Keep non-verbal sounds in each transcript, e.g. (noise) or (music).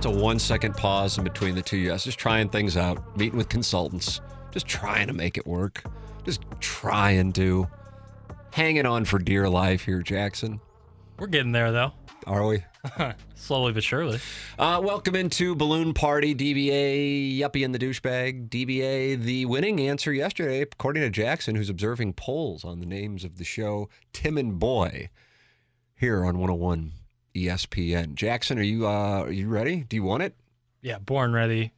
Just a one second pause in between the two yes. Just trying things out, meeting with consultants, just trying to make it work. Just trying to. Hanging on for dear life here, Jackson. We're getting there though, Are we? (laughs) slowly but surely. Uh, welcome into Balloon Party, DBA, Yuppie and the Douchebag. DBA, the winning answer yesterday, according to Jackson, who's observing polls on the names of the show, Tim and Boy, here on 101 ESPN. Jackson, are you uh, are you ready? Do you want it? Yeah, born ready,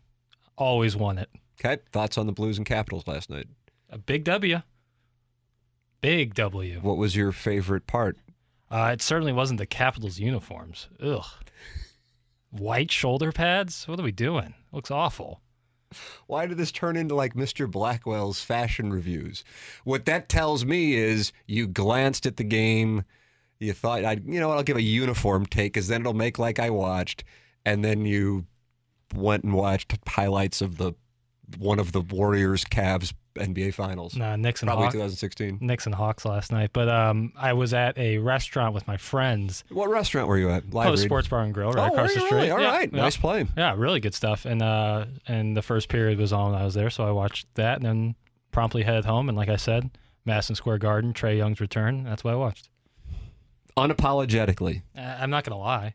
always won it. Okay. Thoughts on the Blues and Capitals last night? A big W. Big W. What was your favorite part? Uh, it certainly wasn't the Capitals uniforms. Ugh. White shoulder pads? What are we doing? Looks awful. Why did this turn into like Mr. Blackwell's fashion reviews? What that tells me is you glanced at the game, you thought, I'd, you know what, I'll give a uniform take because then it'll make like I watched, and then you went and watched highlights of the one of the Warriors Cavs NBA Finals, Nah, Knicks and probably Hawks. 2016. Knicks and Hawks last night, but um, I was at a restaurant with my friends. What restaurant were you at? Live read? Sports Bar and Grill, right Oh, across the street. really? All yeah, right, yeah. nice play. Yeah, really good stuff. And uh, and the first period was on when I was there, so I watched that and then promptly headed home. And like I said, Madison Square Garden, Trae Young's return. That's what I watched. Unapologetically, Uh, I'm not gonna lie.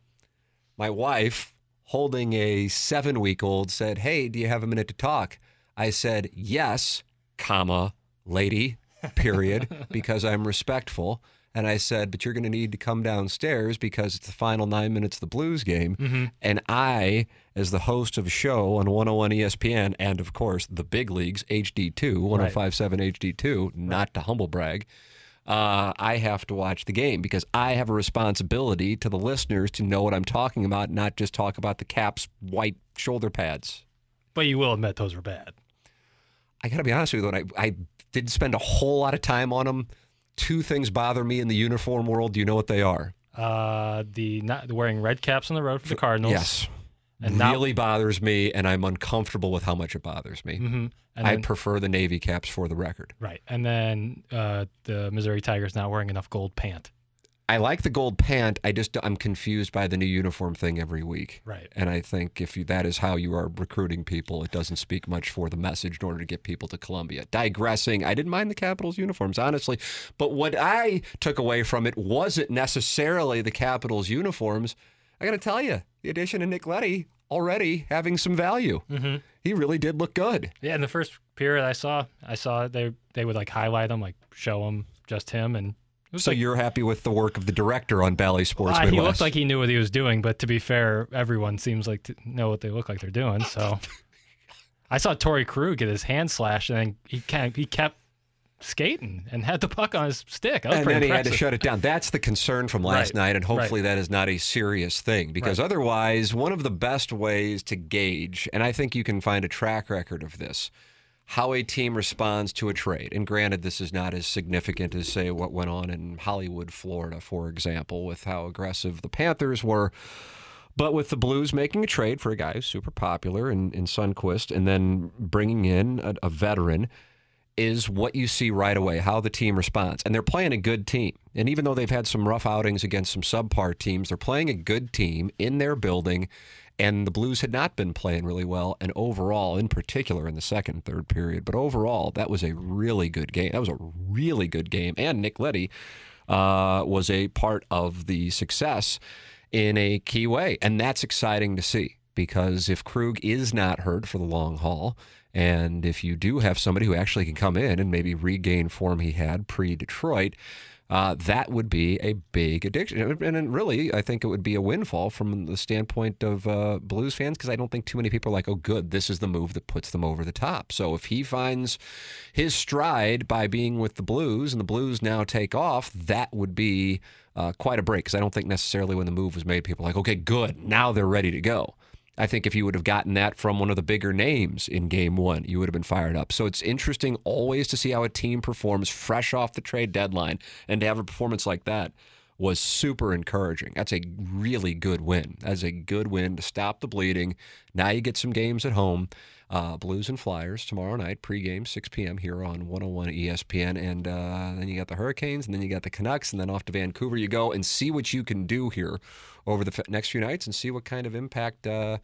my wife, holding a seven week old, said, Hey, do you have a minute to talk? I said, Yes, comma, lady, period, (laughs) because I'm respectful. And I said, But you're going to need to come downstairs because it's the final nine minutes of the Blues game. And I, as the host of a show on 101 ESPN and, of course, the big leagues, HD2, 1057 HD2, not to humble brag, uh, I have to watch the game because I have a responsibility to the listeners to know what I'm talking about, not just talk about the Caps white shoulder pads. But you will admit those were bad. I got to be honest with you, though, I, I didn't spend a whole lot of time on them. Two things bother me in the uniform world. Do you know what they are? Uh, the not wearing red caps on the road for the Cardinals. Yes. And not- really bothers me, and I'm uncomfortable with how much it bothers me. Mhm. And I then- prefer the Navy caps for the record. Right, and then uh, the Missouri Tigers not wearing enough gold pant. I like the gold pant. I just I'm confused by the new uniform thing every week. Right. And I think if you, that is how you are recruiting people, it doesn't speak much for the message in order to get people to Columbia. Digressing, I didn't mind the Capitals uniforms honestly, but what I took away from it wasn't necessarily the Capitals uniforms. I got to tell you, the addition of Nick Leddy already having some value. Mhm. He really did look good. Yeah, in the first period I saw, I saw they they would like highlight him, like show him just him, and So like, you're happy with the work of the director on Bally Sports Ah, he looked like he knew what he was doing, but to be fair, everyone seems like to know what they look like they're doing. So (laughs) I saw Torey Krug get his hand slashed, and then he kind he kept skating and had the puck on his stick. And then he had to shut it down. That's the concern from last Right, night, and hopefully that is not a serious thing because Right. otherwise, one of the best ways to gauge, and I think you can find a track record of this, how a team responds to a trade. And granted, this is not as significant as, say, what went on in Hollywood, Florida, for example, with how aggressive the Panthers were. But with the Blues making a trade for a guy who's super popular in, in Sundqvist and then bringing in a, a veteran is what you see right away, how the team responds. And they're playing a good team. And even though they've had some rough outings against some subpar teams, they're playing a good team in their building. And the Blues had not been playing really well. And overall, in particular in the second third period, but overall, that was a really good game. That was a really good game. And Nick Leddy uh, was a part of the success in a key way. And that's exciting to see because if Krug is not hurt for the long haul, and if you do have somebody who actually can come in and maybe regain form he had pre Detroit, uh, that would be a big addiction. And really, I think it would be a windfall from the standpoint of uh, Blues fans because I don't think too many people are like, oh, good, this is the move that puts them over the top. So if he finds his stride by being with the Blues and the Blues now take off, that would be uh, quite a break because I don't think necessarily when the move was made, people were like, okay, good, now they're ready to go. I think if you would have gotten that from one of the bigger names in game one, you would have been fired up. So it's interesting always to see how a team performs fresh off the trade deadline and to have a performance like that was super encouraging. That's a really good win. That's a good win to stop the bleeding. Now you get some games at home. Uh, Blues and Flyers tomorrow night, pregame, 6 p.m. here on 101 ESPN. And uh, then you got the Hurricanes, and then you got the Canucks, and then off to Vancouver you go and see what you can do here over the next few nights and see what kind of impact uh,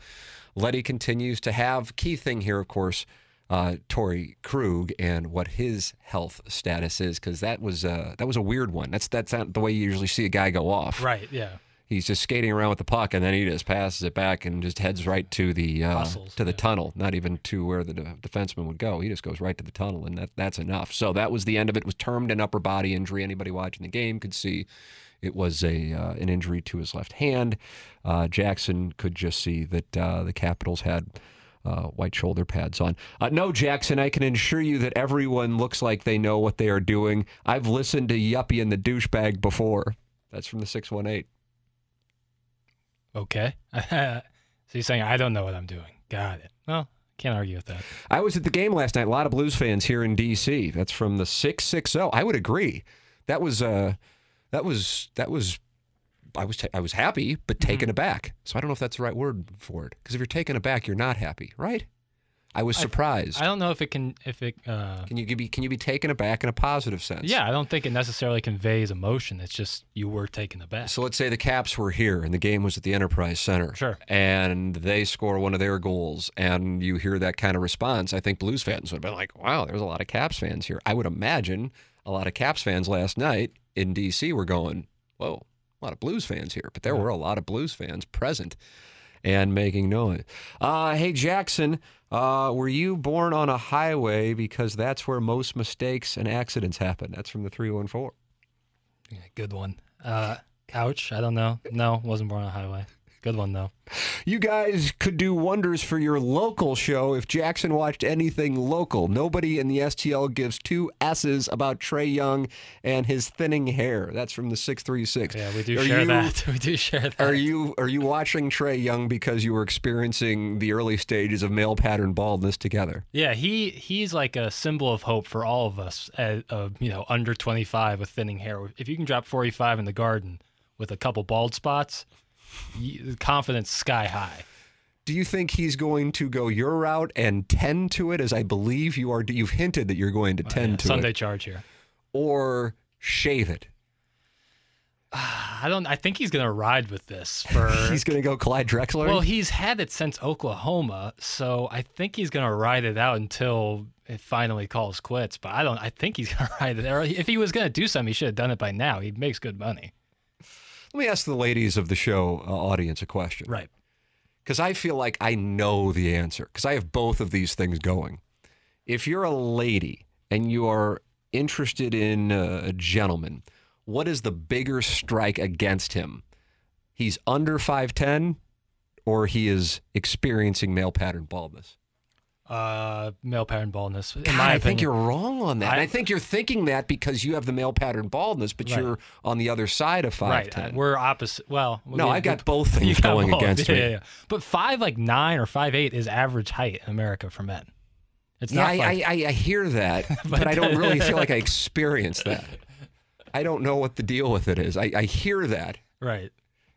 Leddy continues to have. Key thing here, of course, uh, Torey Krug and what his health status is, because that was uh, that was a weird one. That's that's not the way you usually see a guy go off. Right. Yeah. He's just skating around with the puck, and then he just passes it back and just heads right to the uh, to the yeah. tunnel, not even to where the de- defenseman would go. He just goes right to the tunnel, and that that's enough. So that was the end of it. It was termed an upper body injury. Anybody watching the game could see it was a uh, an injury to his left hand. Uh, Jackson could just see that uh, the Capitals had uh, white shoulder pads on. Uh, no, Jackson, I can assure you that everyone looks like they know what they are doing. I've listened to Yuppie and the douchebag before. That's from the 618. Okay. (laughs) so you're saying I don't know what I'm doing. Got it. Well, can't argue with that. I was at the game last night. A lot of Blues fans here in D.C. That's from the 660. I would agree. That was, uh, that was, that was, I was, ta- I was happy, but taken aback. So I don't know if that's the right word for it. Because if you're taken aback, you're not happy, right? I was surprised. I don't know if it can if it uh Can you be can you be taken aback in a positive sense? yeah, I don't think it necessarily conveys emotion. It's just you were taken aback. So let's say the Caps were here and the game was at the Enterprise Center. Sure. And they score one of their goals and you hear that kind of response. I think Blues fans would have been like, wow, there's a lot of Caps fans here. I would imagine a lot of Caps fans last night in D.C. were going, whoa, a lot of Blues fans here. But there were a lot of Blues fans present and making noise. Uh, hey, Jackson, uh, were you born on a highway because that's where most mistakes and accidents happen? That's from the 314. Yeah, good one. Uh ouch, I don't know. No, wasn't born on a highway. Good one though. You guys could do wonders for your local show if Jackson watched anything local. Nobody in the STL gives two S's about Trae Young and his thinning hair. That's from the 636. Yeah, we do Are share you- that. (laughs) We do share that. Are you are you watching Trae Young because you were experiencing the early stages of male pattern baldness together? Yeah, he he's like a symbol of hope for all of us. At, uh, you know, under 25 with thinning hair. If you can drop 45 in the garden with a couple bald spots, confidence sky high. Do you think he's going to go your route and tend to it, as I believe you are? You've hinted that you're going to oh, tend to Sunday it, charge here. or shave it. (sighs) I don't. I think he's gonna ride with this for. (laughs) He's going to go Clyde Drexler. well, he's had it since Oklahoma, so I think he's gonna ride it out until it finally calls quits. But I don't. I think he's (laughs) gonna ride it. Or if he was gonna do something, he should have done it by now. He makes good money. Let me ask the ladies of the show uh, audience a question. Right. Because I feel like I know the answer, because I have both of these things going. If you're a lady and you are interested in uh, a gentleman, what is the bigger strike against him? He's under 5'10 or he is experiencing male pattern baldness? Uh, male pattern baldness. God, I think you're wrong on that. I I- think you're thinking that because you have the male pattern baldness, but Right. you're on the other side of 5'10. right. We're opposite. Well, No, we- I got we- both (laughs) things got going both. against yeah, me. Yeah, yeah. But five like nine or five eight is average height in America for men. It's Yeah, not I, like, I, I, I hear that, (laughs) but I don't really feel like I (laughs) experience that. I don't know what the deal with it is. I, I hear that. right.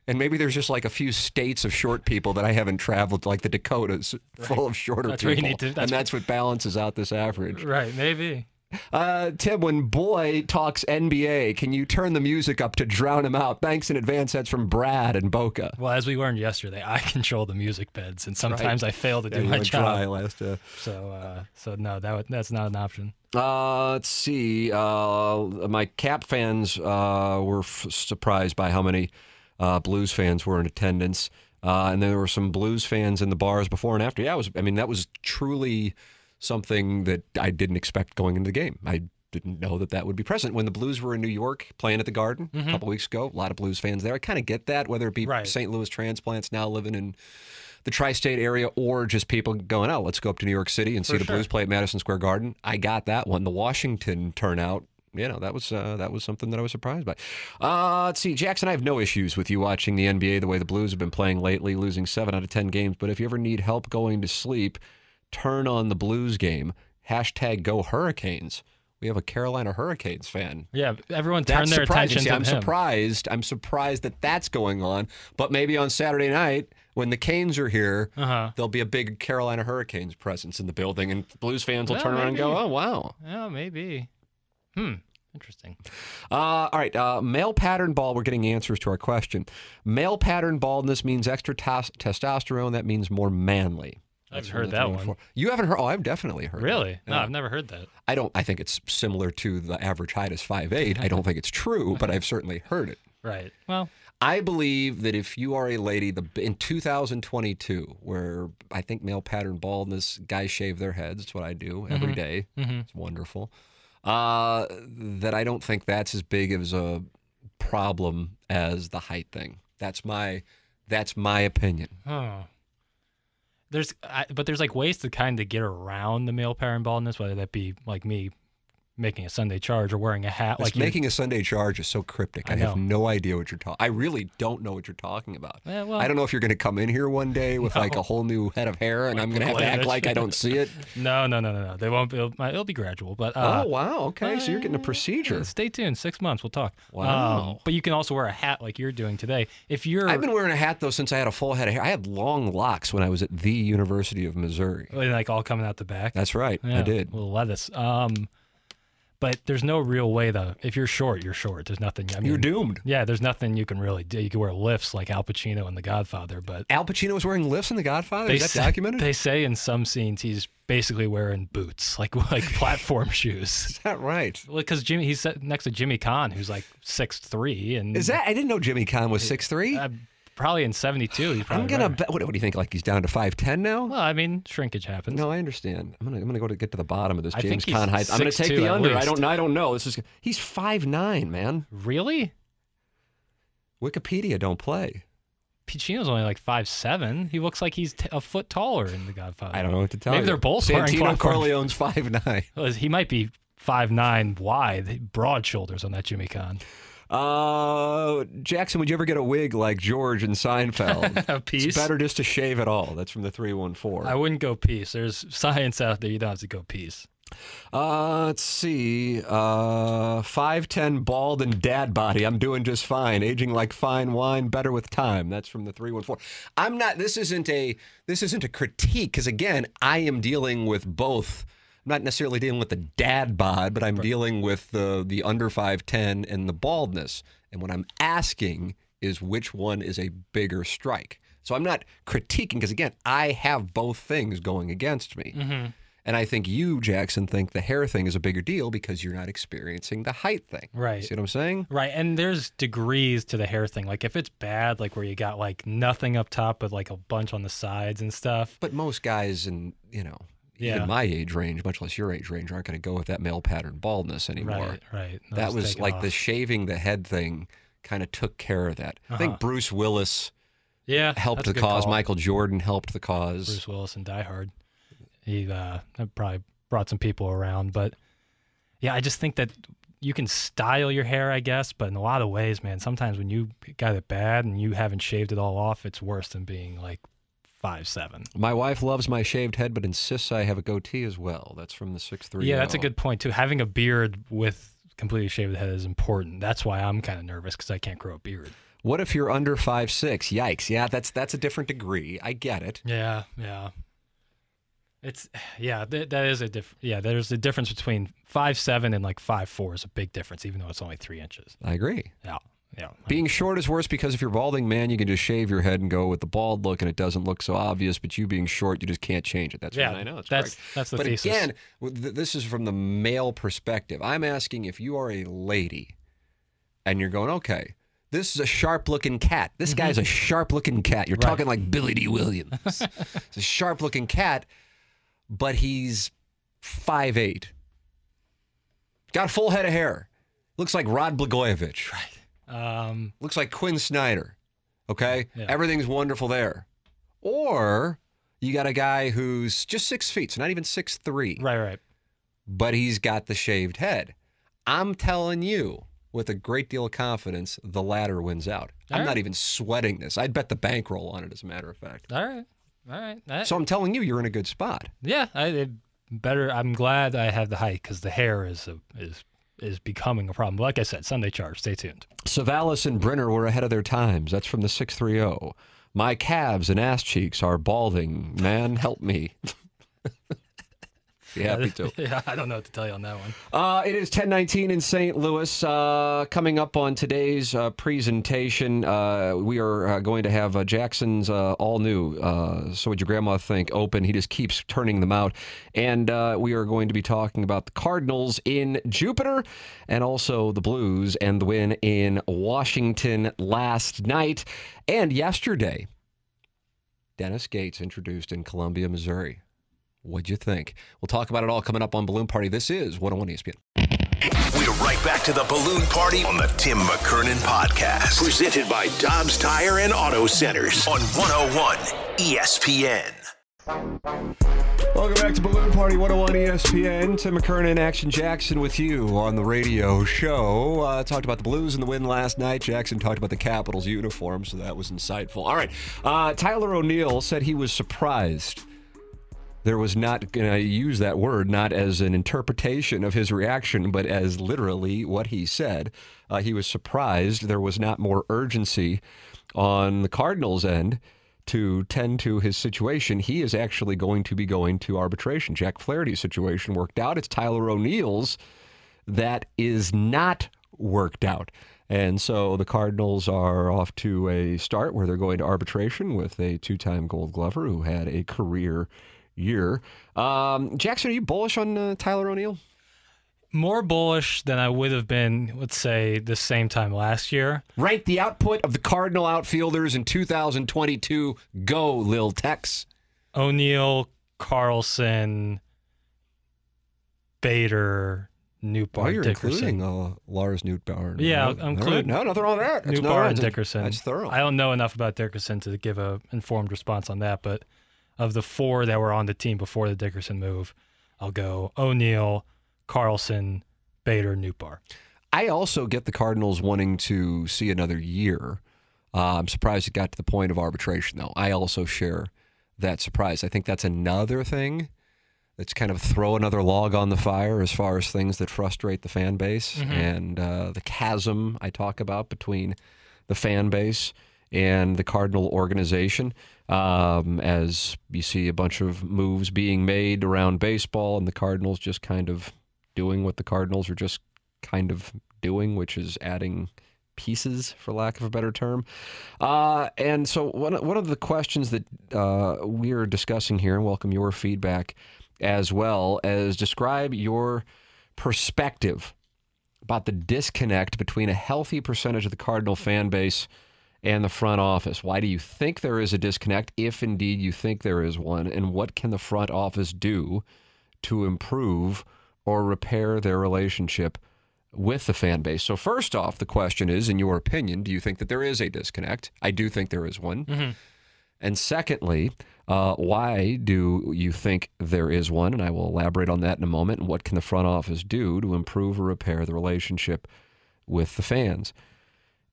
And maybe there's just like a few states of short people that I haven't traveled, like the Dakotas, full of shorter That's people. need to- and that's- that's what balances out this average. Right. Maybe. Uh, Tim, when Boy talks NBA, can you turn the music up to drown him out? Thanks in advance. That's from Brad and Boca. Well, as we learned yesterday, I (laughs) control the music beds, and sometimes I fail to do Yeah, my job. dry last. Uh, So, uh, so no, that would- that's not an option. Uh, let's see. Uh, my Cap fans uh, were f- surprised by how many uh, Blues fans were in attendance, uh, and there were some Blues fans in the bars before and after. Yeah, it was. I mean, that was truly something that I didn't expect going into the game. I didn't know that that would be present when the Blues were in New York playing at the Garden a couple weeks ago. A lot of Blues fans there. I kind of get that, whether it be Right. St. Louis transplants now living in the tri-state area or just people going out let's go up to new york city and see For the sure. blues play at madison square garden i got that one the washington turnout you know that was uh, that was something that I was surprised by. Uh, let's see, Jackson. I have no issues with you watching the NBA the way the Blues have been playing lately, losing seven out of ten games. But if you ever need help going to sleep, turn on the Blues game. Hashtag Go Hurricanes. We have a Carolina Hurricanes fan. Yeah, everyone turned That's their attention See, to I'm him. surprised. I'm surprised that that's going on. But maybe on Saturday night when the Canes are here, Uh-huh. there'll be a big Carolina Hurricanes presence in the building, and Blues fans will Well, turn around and go, "Oh wow." Yeah, maybe. Hmm. Interesting. Uh, all right, uh, male pattern bald. We're getting answers to our question. Male pattern baldness means extra tos- testosterone. That means more manly. I've heard that one. four. You haven't heard? Oh, I've definitely heard. that. Really? No, Yeah. I've never heard that. I don't. I think it's similar to the average height is five eight. I don't think it's true, but I've certainly heard it. (laughs) Right. Well, I believe that if you are a lady, the in 2022, where I think male pattern baldness, guys shave their heads. It's what I do every day. It's wonderful. Uh, that I don't think that's as big as a problem as the height thing. That's my that's my opinion. oh. There's, I, but there's like ways to kind of get around the male pattern baldness, whether that be like me making a Sunday charge or wearing a hat. Like Like making a Sunday charge is so cryptic. I, I have no idea what you're talking. I really don't know what you're talking about. Yeah, well- I don't know if you're going to come in here one day with like a whole new head of hair, and I'm going to have to act like I don't see it. (laughs) No, no, no, no, no. They won't. Be, It'll, it'll be gradual, but uh, oh wow, okay. So you're getting a procedure. yeah, stay tuned. Six months, we'll talk. Wow. Um, but you can also wear a hat like you're doing today. If you're I've been wearing a hat though since I had a full head of hair. I had long locks when I was at the University of Missouri. like all coming out the back. That's right, I Yeah, did. Little lettuce. Um, but there's no real way though. If you're short, you're short. There's nothing. I mean, You're doomed. Yeah, there's nothing you can really do. You can wear lifts like Al Pacino in The Godfather, but Al Pacino was wearing lifts in The Godfather. Is that say, documented? They say in some scenes he's basically wearing boots, like (laughs) like platform shoes. (laughs) Is that right? Because Jimmy, he's next to Jimmy Caan, who's like six three, and Is that? I didn't know Jimmy Caan was six three. Uh, probably in seventy two. He's probably I'm gonna bet. What, what do you think? Like he's down to five ten now? Well, I mean, shrinkage happens. No, I understand. I'm gonna I'm gonna go to get to the bottom of this I James Caan height. I'm gonna take the under. I don't I don't know. This is he's five nine, man. Really? Wikipedia don't play. Pacino's only like five seven. He looks like he's t- a foot taller in The Godfather. I don't know what to tell Maybe you. they're both Santino Corleone's five nine. He might be five nine wide, broad shoulders on that Jimmy Caan. Uh, Jackson, would you ever get a wig like George in Seinfeld? (laughs) A piece? It's better just to shave it all. That's from the three one four. I wouldn't go piece. There's science out there. You don't have to go piece. Uh, let's see. Uh, five ten bald and dad body. I'm doing just fine. Aging like fine wine, better with time. That's from the three one four. I'm not. This isn't a. This isn't a critique because again, I am dealing with both. I'm not necessarily dealing with the dad bod, but I'm dealing with the the under five ten and the baldness. And what I'm asking is which one is a bigger strike. So I'm not critiquing because again, I have both things going against me. Mm-hmm. And I think you, Jackson, think the hair thing is a bigger deal because you're not experiencing the height thing. Right. See what I'm saying? Right, and there's degrees to the hair thing. Like if it's bad, like where you got like nothing up top but like a bunch on the sides and stuff. But most guys and you know, Yeah. even my age range, much less your age range, aren't going to go with that male pattern baldness anymore. Right, right. They'll That just was like off. the shaving the head thing kind of took care of that. I Uh-huh. think Bruce Willis yeah helped the cause. call. Michael Jordan helped the cause. Bruce Willis and Die Hard. He uh, probably brought some people around, but yeah, I just think that you can style your hair, I guess, but in a lot of ways, man, sometimes when you got it bad and you haven't shaved it all off, it's worse than being like five seven. My wife loves my shaved head, but insists I have a goatee as well. That's from the six three. Yeah, that's a good point too. Having a beard with completely shaved head is important. That's why I'm kind of nervous because I can't grow a beard. What if you're under five six? Yikes! Yeah, that's that's a different degree. I get it. Yeah, yeah. It's yeah, th- that is a diff. Yeah, there's a difference between five seven and like five four is a big difference, even though it's only three inches. I agree. Yeah, yeah. Being short is worse because if you're balding, man, you can just shave your head and go with the bald look, and it doesn't look so obvious. But you being short, you just can't change it. That's Yeah, I know. That's that's- correct. that's the but thesis. again, this is from the male perspective. I'm asking if you are a lady, and you're going, okay, this is a sharp-looking cat. This guy's a sharp-looking cat. You're Mm-hmm. Right. talking like Billy Dee Williams. (laughs) it's a sharp-looking cat, but he's five eight. Got a full head of hair. Looks like Rod Blagojevich. Um, Looks like Quin Snyder. Okay? Yeah. Everything's wonderful there. Or you got a guy who's just six feet, so not even six three, right, right. but he's got the shaved head. I'm telling you with a great deal of confidence, the latter wins out. All I'm not even sweating this. I'd bet the bankroll on it, as a matter of fact. All right. All right. So I'm telling you, you're in a good spot. yeah, I it, better. I'm glad I have the height because the hair is a, is is becoming a problem. Like I said, Sunday charge. Stay tuned. Savalas and Brynner were ahead of their times. That's from the 630. My calves and ass cheeks are balding. Man, help me. (laughs) Be happy (laughs) to. yeah, I don't know what to tell you on that one. Uh, it is 1019 in St. Louis. Uh, coming up on today's uh, presentation, uh, we are uh, going to have uh, Jackson's uh, all new, uh, So Would Your Grandma Think, open. He just keeps turning them out. And uh, we are going to be talking about the Cardinals in Jupiter and also the Blues and the win in Washington last night and yesterday. Dennis Gates introduced in Columbia, Missouri. What'd you think? We'll talk about it all coming up on Balloon Party. This is 101 ESPN. We're right back to the balloon party on the Tim McKernan podcast. Presented by Dobbs Tire and Auto Centers on 101 ESPN. Welcome back to Balloon Party 101 ESPN. Tim McKernan, Action Jackson with you on the radio show. Uh, talked about the Blues and the win last night. Jackson talked about the Capitals uniform, so that was insightful. All right. Uh, Tyler O'Neill said he was surprised. There was not going to use that word, not as an interpretation of his reaction, but as literally what he said. Uh, he was surprised there was not more urgency on the Cardinals' end to tend to his situation. He is actually going to be going to arbitration. Jack Flaherty's situation worked out. It's Tyler O'Neill's that is not worked out. And so the Cardinals are off to a start where they're going to arbitration with a two time gold glover who had a career year. Um, Jackson, are you bullish on uh, Tyler O'Neill? More bullish than I would have been, let's say, the same time last year. Rank the output of the Cardinal outfielders in 2022. Go, Lil Tex. O'Neill, Carlson, Bader, Nootbaar, Oh, you're Dickerson. including uh, Lars Nootbaar. Yeah, All I'm including- No, nothing wrong with that. Nootbaar and Dickerson. That's thorough. I don't know enough about Dickerson to give a informed response on that, but of the four that were on the team before the Dickerson move, I'll go O'Neill, Carlson, Bader, Nootbaar. I also get the Cardinals wanting to see another year. Uh, I'm surprised it got to the point of arbitration, though. I also share that surprise. I think that's another thing that's kind of throw another log on the fire as far as things that frustrate the fan base and uh, the chasm I talk about between the fan base and the Cardinal organization. Um, as you see a bunch of moves being made around baseball, and the Cardinals just kind of doing what the Cardinals are just kind of doing, which is adding pieces, for lack of a better term. Uh, and so, one, one of the questions that uh, we are discussing here, and welcome your feedback as well, as describe your perspective about the disconnect between a healthy percentage of the Cardinal fan base and the front office. Why do you think there is a disconnect, if indeed you think there is one? And what can the front office do to improve or repair their relationship with the fan base? So, first off, the question is, in your opinion, do you think that there is a disconnect? I do think there is one. And secondly, uh, why do you think there is one? And I will elaborate on that in a moment. And what can the front office do to improve or repair the relationship with the fans?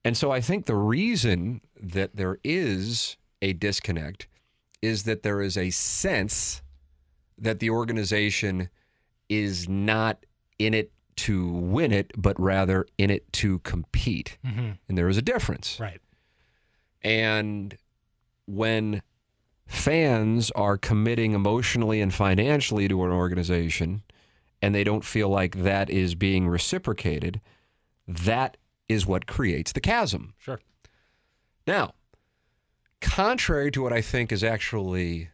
And so I think the reason that there is a disconnect is that there is a sense that the organization is not in it to win it, but rather in it to compete. Mm-hmm. And there is a difference. Right. And when fans are committing emotionally and financially to an organization and they don't feel like that is being reciprocated, that is what creates the chasm. Sure. Now, contrary to what I think is actually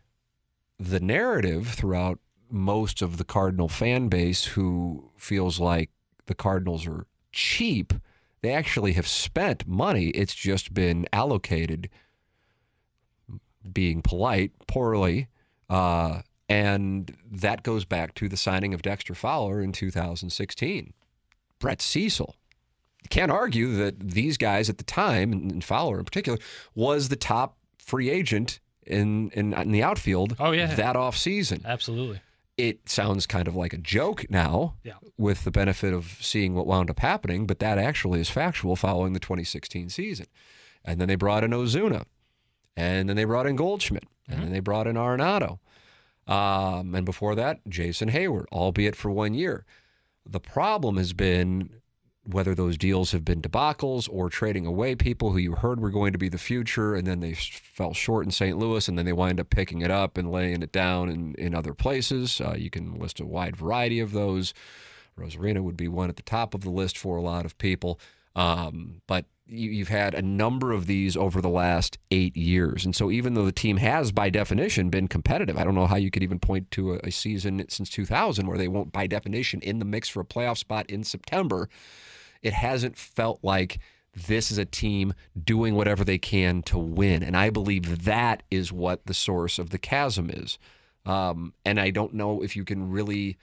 the narrative throughout most of the Cardinal fan base who feels like the Cardinals are cheap, they actually have spent money. It's just been allocated, being polite, poorly. Uh, and that goes back to the signing of Dexter Fowler in 2016. Brett Cecil. Can't argue that these guys at the time, and Fowler in particular, was the top free agent in in, in the outfield Oh, yeah. that offseason. Absolutely. it sounds kind of like a joke now Yeah. with the benefit of seeing what wound up happening, but that actually is factual following the 2016 season. And then they brought in Ozuna, and then they brought in Goldschmidt, and then they brought in Arenado. Um, and before that, Jason Heyward, albeit for one year. The problem has been whether those deals have been debacles or trading away people who you heard were going to be the future, and then they fell short in St. Louis, and then they wind up picking it up and laying it down in, in other places. Uh, you can list a wide variety of those. Arozarena would be one at the top of the list for a lot of people. Um, but you, you've had a number of these over the last eight years. And so, even though the team has, by definition, been competitive, I don't know how you could even point to a, a season since 2000 where they won't, by definition, in the mix for a playoff spot in September. It hasn't felt like this is a team doing whatever they can to win. And I believe that is what the source of the chasm is. Um, and I don't know if you can really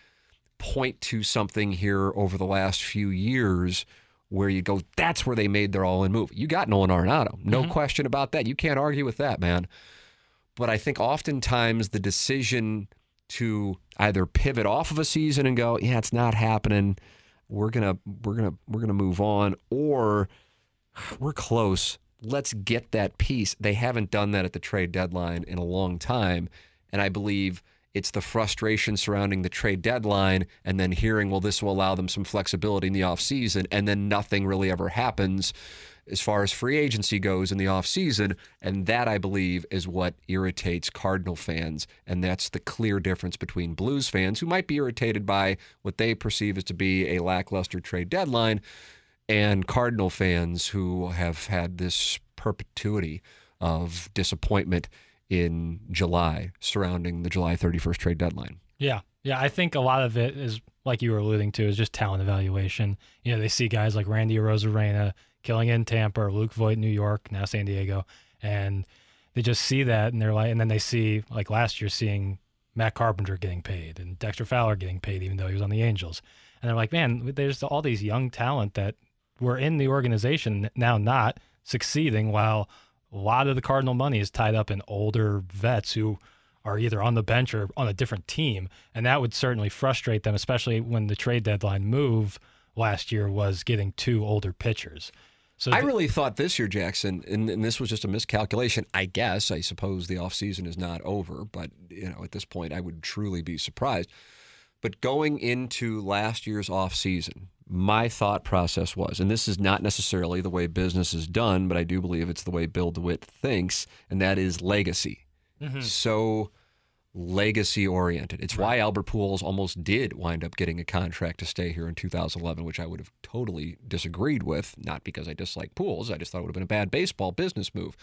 point to something here over the last few years where you go, that's where they made their all in move. You got Nolan Arenado. No mm-hmm. question about that. You can't argue with that, man. But I think oftentimes the decision to either pivot off of a season and go, yeah, it's not happening. We're gonna we're gonna we're gonna move on, or we're close. Let's get that piece. They haven't done that at the trade deadline in a long time. And I believe it's the frustration surrounding the trade deadline and then hearing, well, this will allow them some flexibility in the offseason. And then nothing really ever happens as far as free agency goes in the offseason. And that, I believe, is what irritates Cardinal fans. And that's the clear difference between Blues fans, who might be irritated by what they perceive as to be a lackluster trade deadline, and Cardinal fans who have had this perpetuity of disappointment in July surrounding the July 31st trade deadline. Yeah. Yeah. I think a lot of it is, like you were alluding to, is just talent evaluation. You know, they see guys like Randy Arozarena killing in Tampa Luke Voit, New York, now San Diego. And they just see that and they're like, and then they see, like last year, seeing Matt Carpenter getting paid and Dexter Fowler getting paid, even though he was on the Angels. And they're like, man, there's all these young talent that were in the organization now not succeeding while a lot of the Cardinal money is tied up in older vets who are either on the bench or on a different team. And that would certainly frustrate them, especially when the trade deadline move last year was getting two older pitchers. So I th- really thought this year, Jackson, and, and this was just a miscalculation. I guess. I suppose the offseason is not over, but you know, at this point, I would truly be surprised. But going into last year's offseason, my thought process was, and this is not necessarily the way business is done, but I do believe it's the way Bill DeWitt thinks, and that is legacy. Mm-hmm. So legacy oriented. It's why Albert Pujols almost did wind up getting a contract to stay here in 2011, which I would have totally disagreed with, not because I dislike Pujols. I just thought it would have been a bad baseball business move.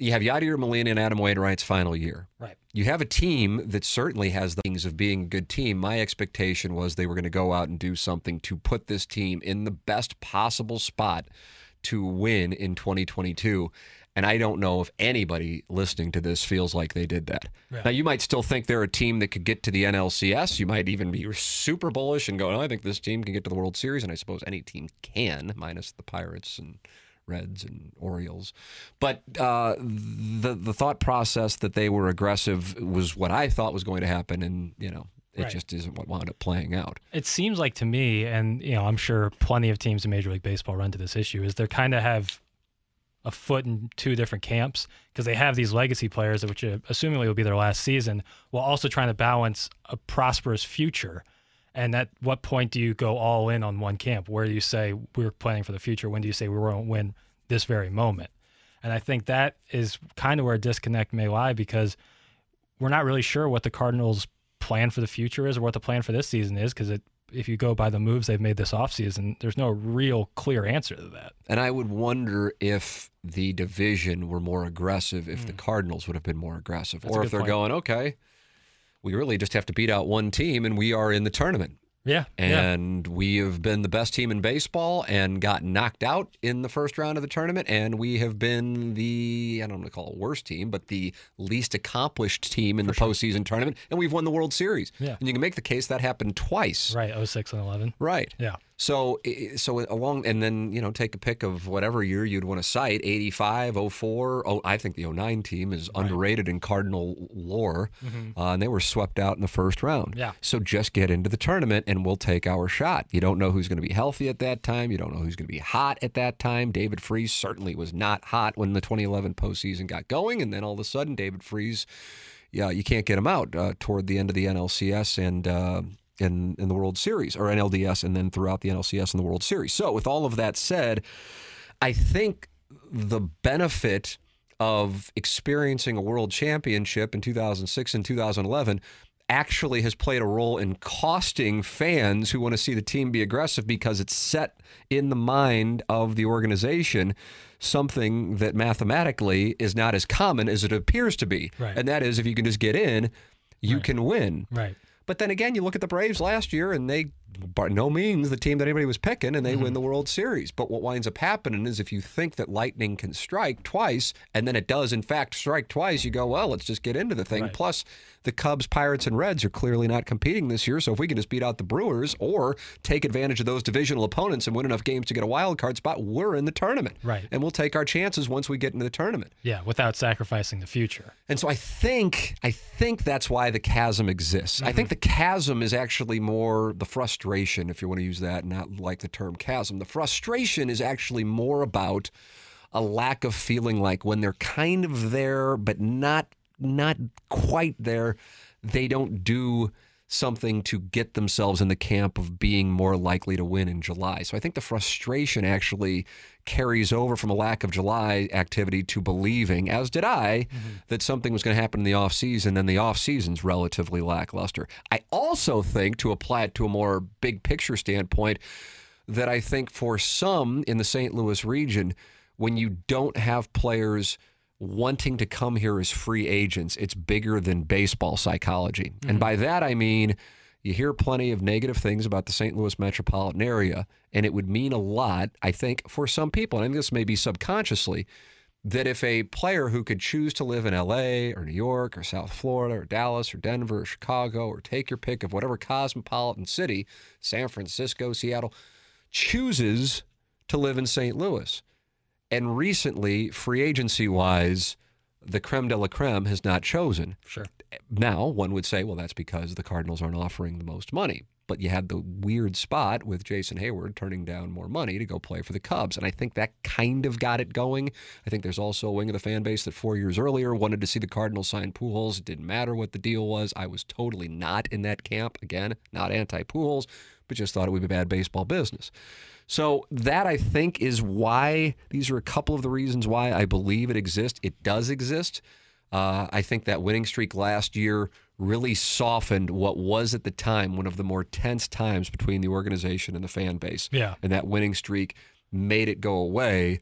You have Yadier Molina and Adam Wainwright's final year. right. You have a team that certainly has the things of being a good team. My expectation was they were going to go out and do something to put this team in the best possible spot to win in 2022. And I don't know if anybody listening to this feels like they did that. Now, you might still think they're a team that could get to the NLCS. You might even be super bullish and go, oh, I think this team can get to the World Series. And I suppose any team can, minus the Pirates and Reds and Orioles. But uh, the the thought process that they were aggressive was what I thought was going to happen, and you know it Right. just isn't what wound up playing out. It seems like to me, and you know, I'm sure plenty of teams in Major League Baseball run to this issue, is they kind of have a foot in two different camps because they have these legacy players, which uh, assumingly will be their last season, while also trying to balance a prosperous future. And at what point do you go all in on one camp? Where do you say we're planning for the future? When do you say we won't win this very moment? And I think that is kind of where a disconnect may lie because we're not really sure what the Cardinals' plan for the future is or what the plan for this season is because it if you go by the moves they've made this offseason, there's no real clear answer to that. And I would wonder if the division were more aggressive, if the mm. Cardinals would have been more aggressive. That's or if they're point. going, okay, we really just have to beat out one team, and we are in the tournament. Yeah. yeah. And we have been the best team in baseball and got knocked out in the first round of the tournament. And we have been the, I don't want to call it worst team, but the least accomplished team in the postseason tournament. And we've won the World Series. Yeah. And you can make the case that happened twice. Right. 06 and 11. Right. Yeah. So, so along, and then you know, take a pick of whatever year you'd want to cite: 85, 04. Oh, I think the 09 team is underrated in Cardinal lore, uh, and they were swept out in the first round. Yeah. So just get into the tournament, and we'll take our shot. You don't know who's going to be healthy at that time. You don't know who's going to be hot at that time. David Freese certainly was not hot when the 2011 postseason got going, and then all of a sudden, David Freese yeah, you can't get him out uh, toward the end of the NLCS and uh, in in the World Series or NLDS, and then throughout the NLCS and the World Series. So, with all of that said, I think the benefit of experiencing a World Championship in 2006 and 2011 actually has played a role in costing fans who want to see the team be aggressive because it's set in the mind of the organization something that mathematically is not as common as it appears to be. Right. And that is if you can just get in, you can win. Right. But then again, you look at the Braves last year, and they, by no means, the team that anybody was picking, and they Mm-hmm. win the World Series. But what winds up happening is if you think that lightning can strike twice, and then it does, in fact, strike twice, you go, well, let's just get into the thing. Right. Plus, the Cubs, Pirates, and Reds are clearly not competing this year. So if we can just beat out the Brewers or take advantage of those divisional opponents and win enough games to get a wild card spot, we're in the tournament. Right. And we'll take our chances once we get into the tournament. Yeah, without sacrificing the future. And so I think I think that's why the chasm exists. I think the chasm is actually more the frustration, if you want to use that, not like the term chasm. The frustration is actually more about a lack of feeling like when they're kind of there but not not quite there, they don't do something to get themselves in the camp of being more likely to win in July. So I think the frustration actually carries over from a lack of July activity to believing, as did I, mm-hmm. that something was going to happen in the offseason and the offseason's relatively lackluster. I also think, to apply it to a more big picture standpoint, that I think for some in the St. Louis region, when you don't have players wanting to come here as free agents, it's bigger than baseball psychology. And mm-hmm. by that, I mean, you hear plenty of negative things about the St. Louis metropolitan area, and it would mean a lot, I think, for some people, and I think this may be subconsciously, that if a player who could choose to live in LA or New York or South Florida or Dallas or Denver or Chicago or take your pick of whatever cosmopolitan city, San Francisco, Seattle, chooses to live in St. Louis. And recently, free agency wise, the creme de la creme has not chosen. Sure. Now, one would say, well, that's because the Cardinals aren't offering the most money. But you had the weird spot with Jason Heyward turning down more money to go play for the Cubs. And I think that kind of got it going. I think there's also a wing of the fan base that four years earlier wanted to see the Cardinals sign Pujols. It didn't matter what the deal was. I was totally not in that camp. Again, not anti Pujols, but just thought it would be bad baseball business. So that I think is why these are a couple of the reasons why I believe it exists. It does exist. Uh, I think that winning streak last year really softened what was at the time one of the more tense times between the organization and the fan base. Yeah. And that winning streak made it go away.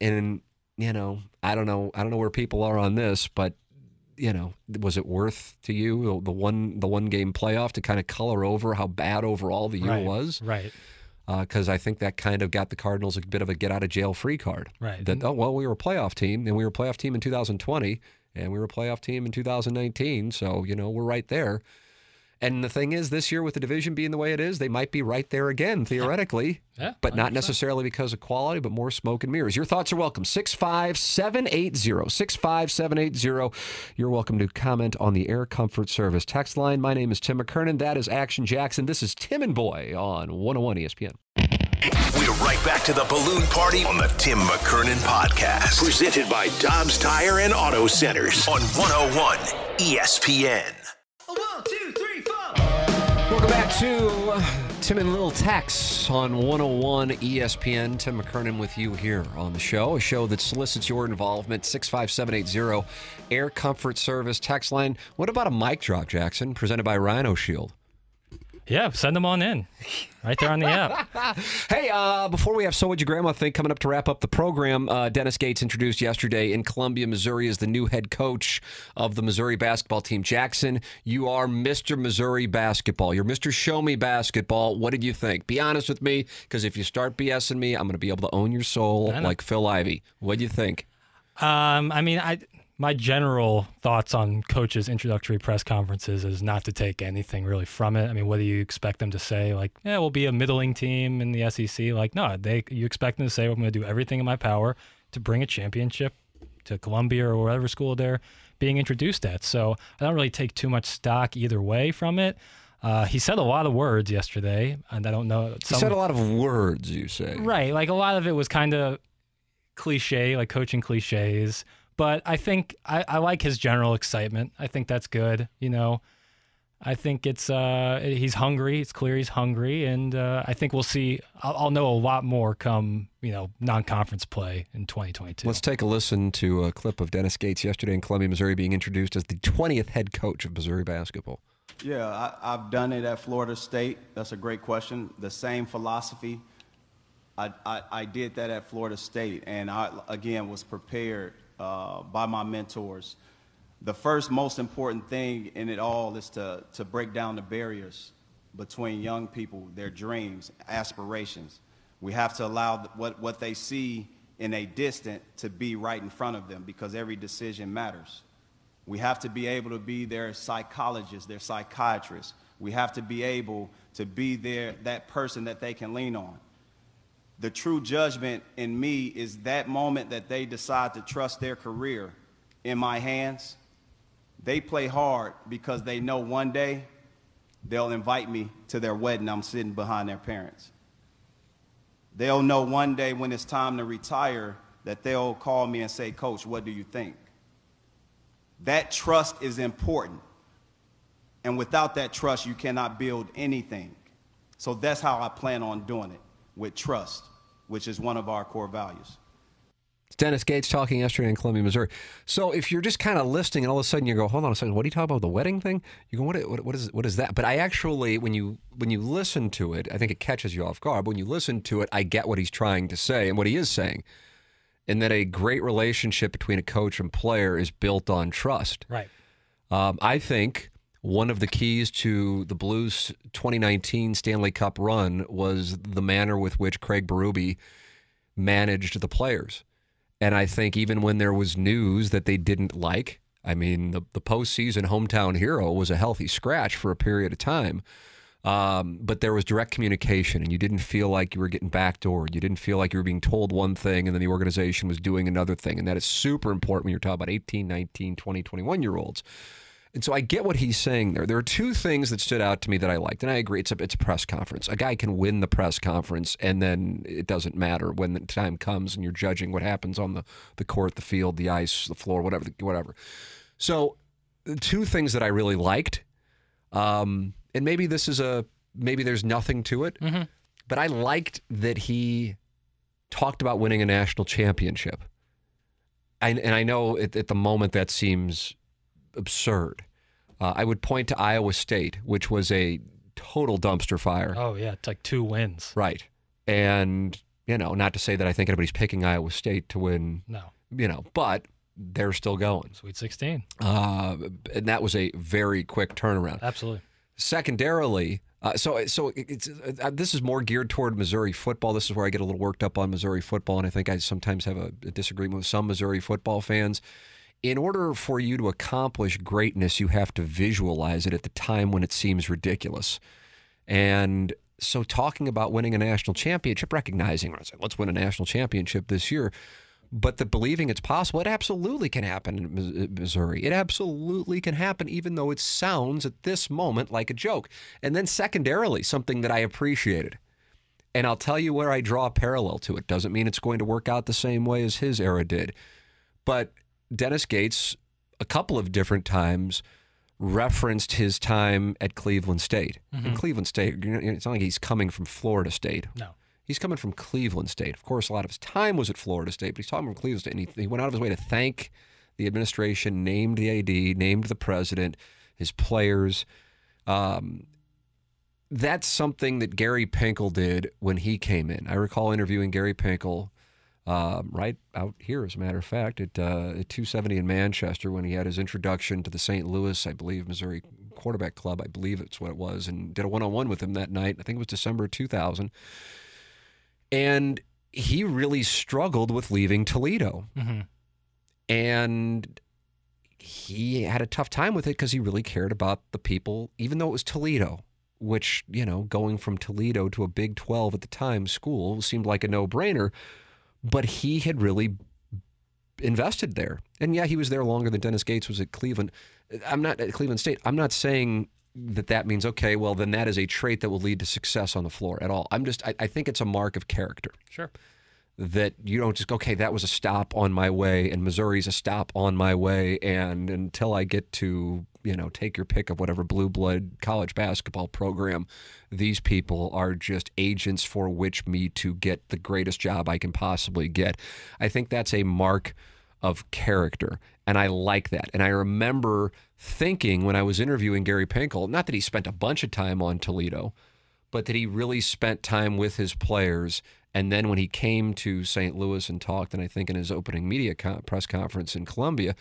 And, you know, I don't know. I don't know where people are on this, but you know, was it worth to you the one the one game playoff to kind of color over how bad overall the year right. was? Right. Uh, because I think that kind of got the Cardinals a bit of a get out of jail free card. Right. That oh well, we were a playoff team, and we were a playoff team in 2020, and we were a playoff team in 2019. So you know we're right there. And the thing is, this year with the division being the way it is, they might be right there again theoretically, Yeah, but not 100%. necessarily because of quality, but more smoke and mirrors. Your thoughts are welcome. 65780. 65780. You're welcome to comment on the Air Comfort Service text line. My name is Tim McKernan. That is Action Jackson. This is Tim and Boy on 101 ESPN. We're right back to the balloon party on the Tim McKernan podcast. Presented by Dobbs Tire and Auto Centers on 101 ESPN. To Tim and Little Tex on 101 ESPN. Tim McKernan with you here on the show, a show that solicits your involvement. 65780 Air Comfort Service text line. What about a mic drop, Jackson, presented by Rhino Shield? Yeah, send them on in. Right there on the app. (laughs) Hey, uh, before we have So Would Your Grandma Think coming up to wrap up the program, uh, Dennis Gates introduced yesterday in Columbia, Missouri, as the new head coach of the Missouri basketball team. Jackson, you are Mr. Missouri basketball. You're Mr. Show Me basketball. What did you think? Be honest with me, because if you start BSing me, I'm going to be able to own your soul like Phil Ivey. What do you think? Um, I mean, I my general thoughts on coaches' introductory press conferences is not to take anything really from it. I mean, what do you expect them to say? Like, yeah, we'll be a middling team in the SEC. Like, no, they you expect them to say, I'm going to do everything in my power to bring a championship to Columbia or whatever school they're being introduced at. So I don't really take too much stock either way from it. Uh, he said a lot of words yesterday, and I don't know. He said a lot of words, you say. Right. Like a lot of it was kind of cliche, like coaching cliches. But I think I, I like his general excitement. I think that's good. You know, I think it's uh, he's hungry. It's clear he's hungry, and uh, I think we'll see. I'll, I'll know a lot more come you know non-conference play in 2022. Let's take a listen to a clip of Dennis Gates yesterday in Columbia, Missouri, being introduced as the 20th head coach of Missouri basketball. Yeah, I, I've done it at Florida State. That's a great question. The same philosophy. I, I, I did that at Florida State, and I, again, was prepared uh, by my mentors. The first most important thing in it all is to, to break down the barriers between young people, their dreams, aspirations. We have to allow what, what they see in a distant to be right in front of them because every decision matters. We have to be able to be their psychologists, their psychiatrists. We have to be able to be their, that person that they can lean on. The true judgment in me is that moment that they decide to trust their career in my hands. They play hard because they know one day they'll invite me to their wedding. I'm sitting behind their parents. They'll know one day when it's time to retire that they'll call me and say, Coach, what do you think? That trust is important. And without that trust, you cannot build anything. So that's how I plan on doing it with trust, which is one of our core values. It's Dennis Gates talking yesterday in Columbia, Missouri. So if you're just kind of listening and all of a sudden you go, hold on a second, what are you talking about? The wedding thing? You go, what, what, what, is, what is that? But I actually, when you when you listen to it, I think it catches you off guard. But when you listen to it, I get what he's trying to say and what he is saying. And that a great relationship between a coach and player is built on trust. right. Um, I think one of the keys to the Blues 2019 Stanley Cup run was the manner with which Craig Berube managed the players. And I think even when there was news that they didn't like, I mean, the, the postseason hometown hero was a healthy scratch for a period of time. Um, but there was direct communication, and you didn't feel like you were getting backdoored. You didn't feel like you were being told one thing and then the organization was doing another thing. And that is super important when you're talking about 18, 19, 20, 21 year olds. And so I get what he's saying there. There are two things that stood out to me that I liked, and I agree. It's a it's a press conference. A guy can win the press conference, and then it doesn't matter when the time comes and you're judging what happens on the the court, the field, the ice, the floor, whatever, whatever. So, the two things that I really liked, um, and maybe this is a maybe there's nothing to it, but I liked that he talked about winning a national championship. I, and I know at, at the moment that seems absurd. Uh, I would point to Iowa State, which was a total dumpster fire. Oh yeah, it's like two wins. Right. And, you know, not to say that I think anybody's picking Iowa State to win, No, you know, but they're still going. Sweet 16. Uh, and that was a very quick turnaround. Absolutely. Secondarily, uh, so so it's uh, this is more geared toward Missouri football. This is where I get a little worked up on Missouri football, and I think I sometimes have a, a disagreement with some Missouri football fans. In order for you to accomplish greatness, you have to visualize it at the time when it seems ridiculous. And so, talking about winning a national championship, recognizing, let's win a national championship this year, but the believing it's possible, it absolutely can happen in uh, Missouri. It absolutely can happen, even though it sounds at this moment like a joke. And then, secondarily, something that I appreciated, and I'll tell you where I draw a parallel to it. Doesn't mean it's going to work out the same way as his era did, but Dennis Gates, a couple of different times, referenced his time at Cleveland State. And Cleveland State, you know, it's not like he's coming from Florida State. No. He's coming from Cleveland State. Of course, a lot of his time was at Florida State, but he's talking from Cleveland State. And he, he went out of his way to thank the administration, named the AD, named the president, his players. Um, that's something that Gary Pinkel did when he came in. I recall interviewing Gary Pinkel um, right out here, as a matter of fact, at, uh, at 270 in Manchester when he had his introduction to the St. Louis, I believe, Missouri quarterback club. I believe it's what it was, and did a one on one with him that night. I think it was December 2000. And he really struggled with leaving Toledo. And he had a tough time with it because he really cared about the people, even though it was Toledo, which, you know, going from Toledo to a Big 12 at the time school seemed like a no brainer. But he had really invested there. And yeah, he was there longer than Dennis Gates was at Cleveland. I'm not at Cleveland State. I'm not saying that that means, okay, well, then that is a trait that will lead to success on the floor at all. I'm just, I, I think it's a mark of character Sure. That you don't just go, okay, that was a stop on my way, and Missouri's a stop on my way, and until I get to, you know, take your pick of whatever blue blood college basketball program, these people are just agents for which me to get the greatest job I can possibly get. I think that's a mark of character, and I like that. And I remember thinking when I was interviewing Gary Pinkel, not that he spent a bunch of time on Toledo, but that he really spent time with his players. And then when he came to St. Louis and talked, and I think in his opening media con- press conference in Columbia,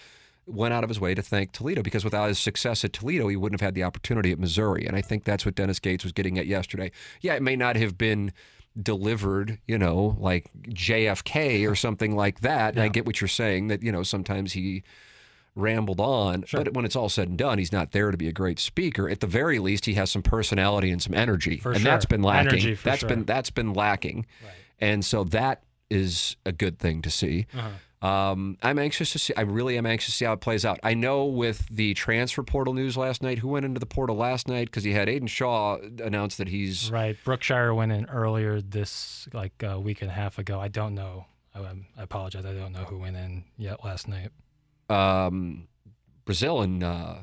went out of his way to thank Toledo because without his success at Toledo, he wouldn't have had the opportunity at Missouri. And I think that's what Dennis Gates was getting at yesterday. Yeah, it may not have been delivered, you know, like JFK (laughs) or something like that. And I get what you're saying that, you know, sometimes he rambled on. But when it's all said and done, he's not there to be a great speaker. At the very least, he has some personality and some energy, For and sure. that's been lacking. Energy, That's sure. been that's been lacking, and so that is a good thing to see. Uh-huh. Um, I'm anxious to see. I really am anxious to see how it plays out. I know with the transfer portal news last night, who went into the portal last night because he had Aidan Shaw announce that he's Right. Brookshire went in earlier this like a week and a half ago. I don't know. I, I apologize. I don't know who went in yet last night. um, Brazile and uh,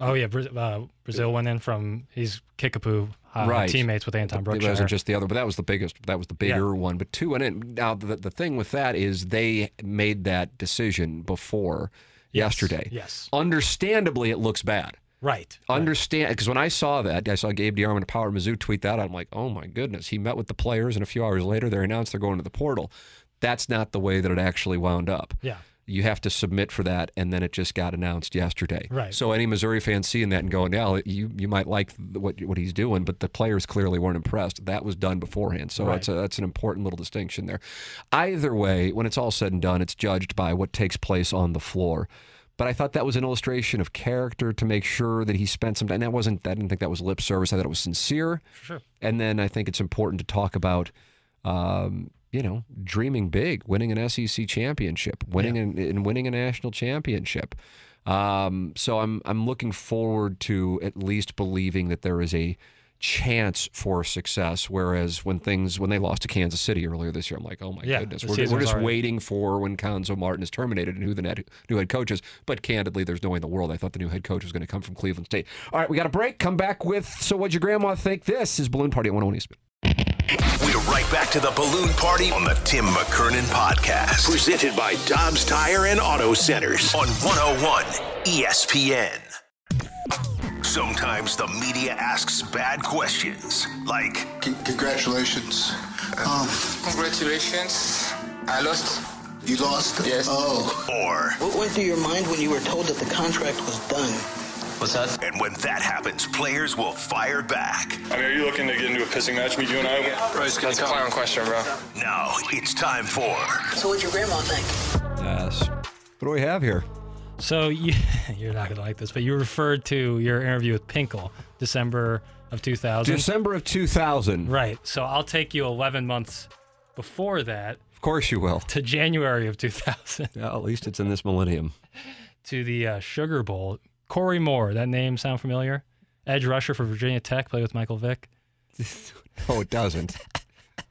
Oh yeah, Bra- uh, Brazile went in from he's Kickapoo uh, Right. teammates with Anton It Brookshire. wasn't just the other, but that was the biggest. That was the Yeah. bigger one. But two and in. Now the the thing with that is they made that decision before Yes, yesterday. yes. Understandably, it looks bad. right. Understand because when I saw that, I saw Gabe DeArmond of Power Mizzou tweet that. I'm like, oh my goodness. He met with the players, and a few hours later, they announced they're going to the portal. That's not the way that it actually wound up. Yeah. You have to submit for that, and then it just got announced yesterday. Right. So any Missouri fan seeing that and going, "Yeah, you you might like what what he's doing," but the players clearly weren't impressed. That was done beforehand, so Right. that's a, that's an important little distinction there. Either way, when it's all said and done, it's judged by what takes place on the floor. But I thought that was an illustration of character to make sure that he spent some time. And that wasn't. I didn't think that was lip service. I thought it was sincere. Sure. And then I think it's important to talk about, um, you know, dreaming big, winning an SEC championship, winning an, and winning a national championship. Um, so I'm I'm looking forward to at least believing that there is a chance for success. Whereas when things when they lost to Kansas City earlier this year, I'm like, oh my Yeah, goodness, we're, we're just waiting for when Cuonzo Martin is terminated and who the net, new head coach is. But candidly, there's no way in the world I thought the new head coach was going to come from Cleveland State. All right, we got a break. Come back with so what'd your grandma think? This is Balloon Party at 101 ESPN. We're right back to the balloon party on the Tim McKernan podcast. Presented by Dobbs Tire and Auto Centers on 101 ESPN. Sometimes the media asks bad questions, like, C- congratulations. Um, Congratulations. I lost. you lost? Yes. Oh, or, What went through your mind when you were told that the contract was done? What's that? and when that happens, players will fire back. I mean, are you looking to get into a pissing match with you and I? That's a clown question, bro. Now it's time for So what'd your grandma think? Yes. What do we have here? So you, (laughs) you're not gonna like this, but you referred to your interview with Pinkel, December of 2000. December of 2000. Right. So I'll take you 11 months before that Of course you will. to January of 2000 Yeah, at least it's in this millennium. (laughs) to the uh, Sugar Bowl. Corey Moore, that name sound familiar? Edge rusher for Virginia Tech, played with Michael Vick. (laughs) no, it doesn't.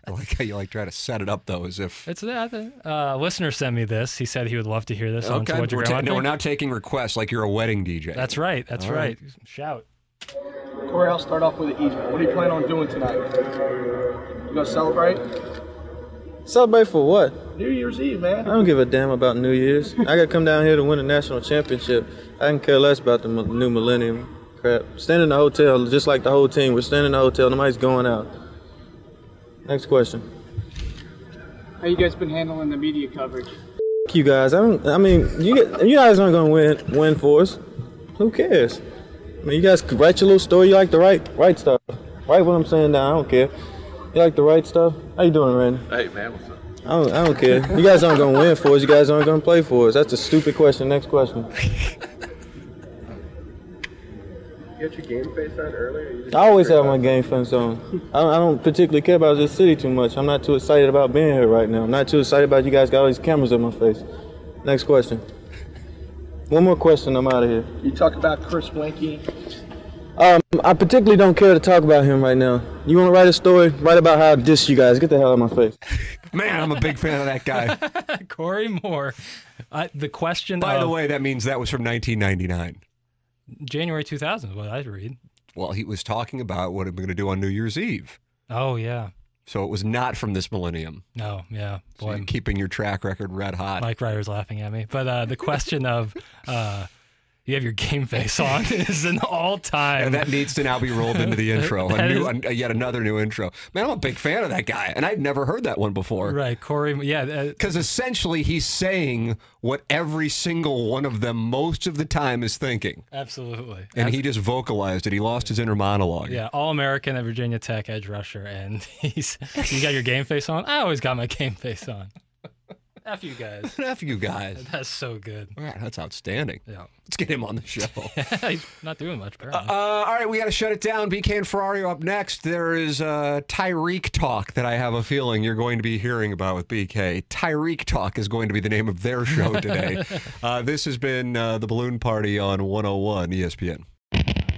I like how you like try to set it up though, as if. It's that uh, listener sent me this. He said he would love to hear this. on Okay, So we're, Grandma ta- no, we're Think? now taking requests like you're a wedding DJ. That's right. That's All right. right. Shout. Corey, I'll start off with it easy. What are you planning on doing tonight? You gonna celebrate? Celebrate for what? New Year's Eve, man. I don't give a damn about New Year's. I gotta come down here to win a national championship. I can care less about the m- new millennium crap. Staying in the hotel, just like the whole team. We're standing in the hotel. Nobody's going out. Next question. How you guys been handling the media coverage? F- you guys. I don't. I mean, you get, you guys aren't gonna win win for us. Who cares? I mean, you guys write your little story. You like to write write stuff. Write what I'm saying down. I don't care. You like the right stuff? How you doing, Randy? Hey man, what's up? I don't, I don't care. You guys aren't gonna win for us. You guys aren't gonna play for us. That's a stupid question. Next question. You got your game face on earlier? You I always have my game face on. I don't, I don't particularly care about this city too much. I'm not too excited about being here right now. I'm not too excited about you guys got all these cameras in my face. Next question. One more question. I'm out of here. You talk about Chris Weinke. Um, I particularly don't care to talk about him right now. You want to write a story? Write about how I diss you guys. Get the hell out of my face. (laughs) Man, I'm a big fan of that guy. (laughs) Corey Moore. Uh, the question. By of the way, that means that was from 1999. January 2000 is what I read. Well, he was talking about what I'm going to do on New Year's Eve. Oh yeah. So it was not from this millennium. No, yeah. So Boy, you're keeping your track record red hot. Mike Ryder's laughing at me. But uh, the question of uh, you have your game face on (laughs) is an all-time. And that needs to now be rolled into the (laughs) intro. A new, is- a, yet another new intro. Man, I'm a big fan of that guy, and I'd never heard that one before. Right, Corey. Yeah, uh, Because essentially, he's saying what every single one of them most of the time is thinking, absolutely. and he just vocalized it. He lost his inner monologue. Yeah, All American at Virginia Tech edge rusher, and (laughs) he's you got your game face on. I always got my game face on. F you guys. (laughs) F you guys. That's so good. All right, that's outstanding. Yeah. Let's get him on the show. (laughs) he's not doing much. Uh, Apparently. all right, we got to shut it down. BK and Ferrari up next. There is uh, Tyreek Talk that I have a feeling you're going to be hearing about with BK. Tyreek Talk is going to be the name of their show today. (laughs) uh, this has been uh, the Balloon Party on 101 ESPN.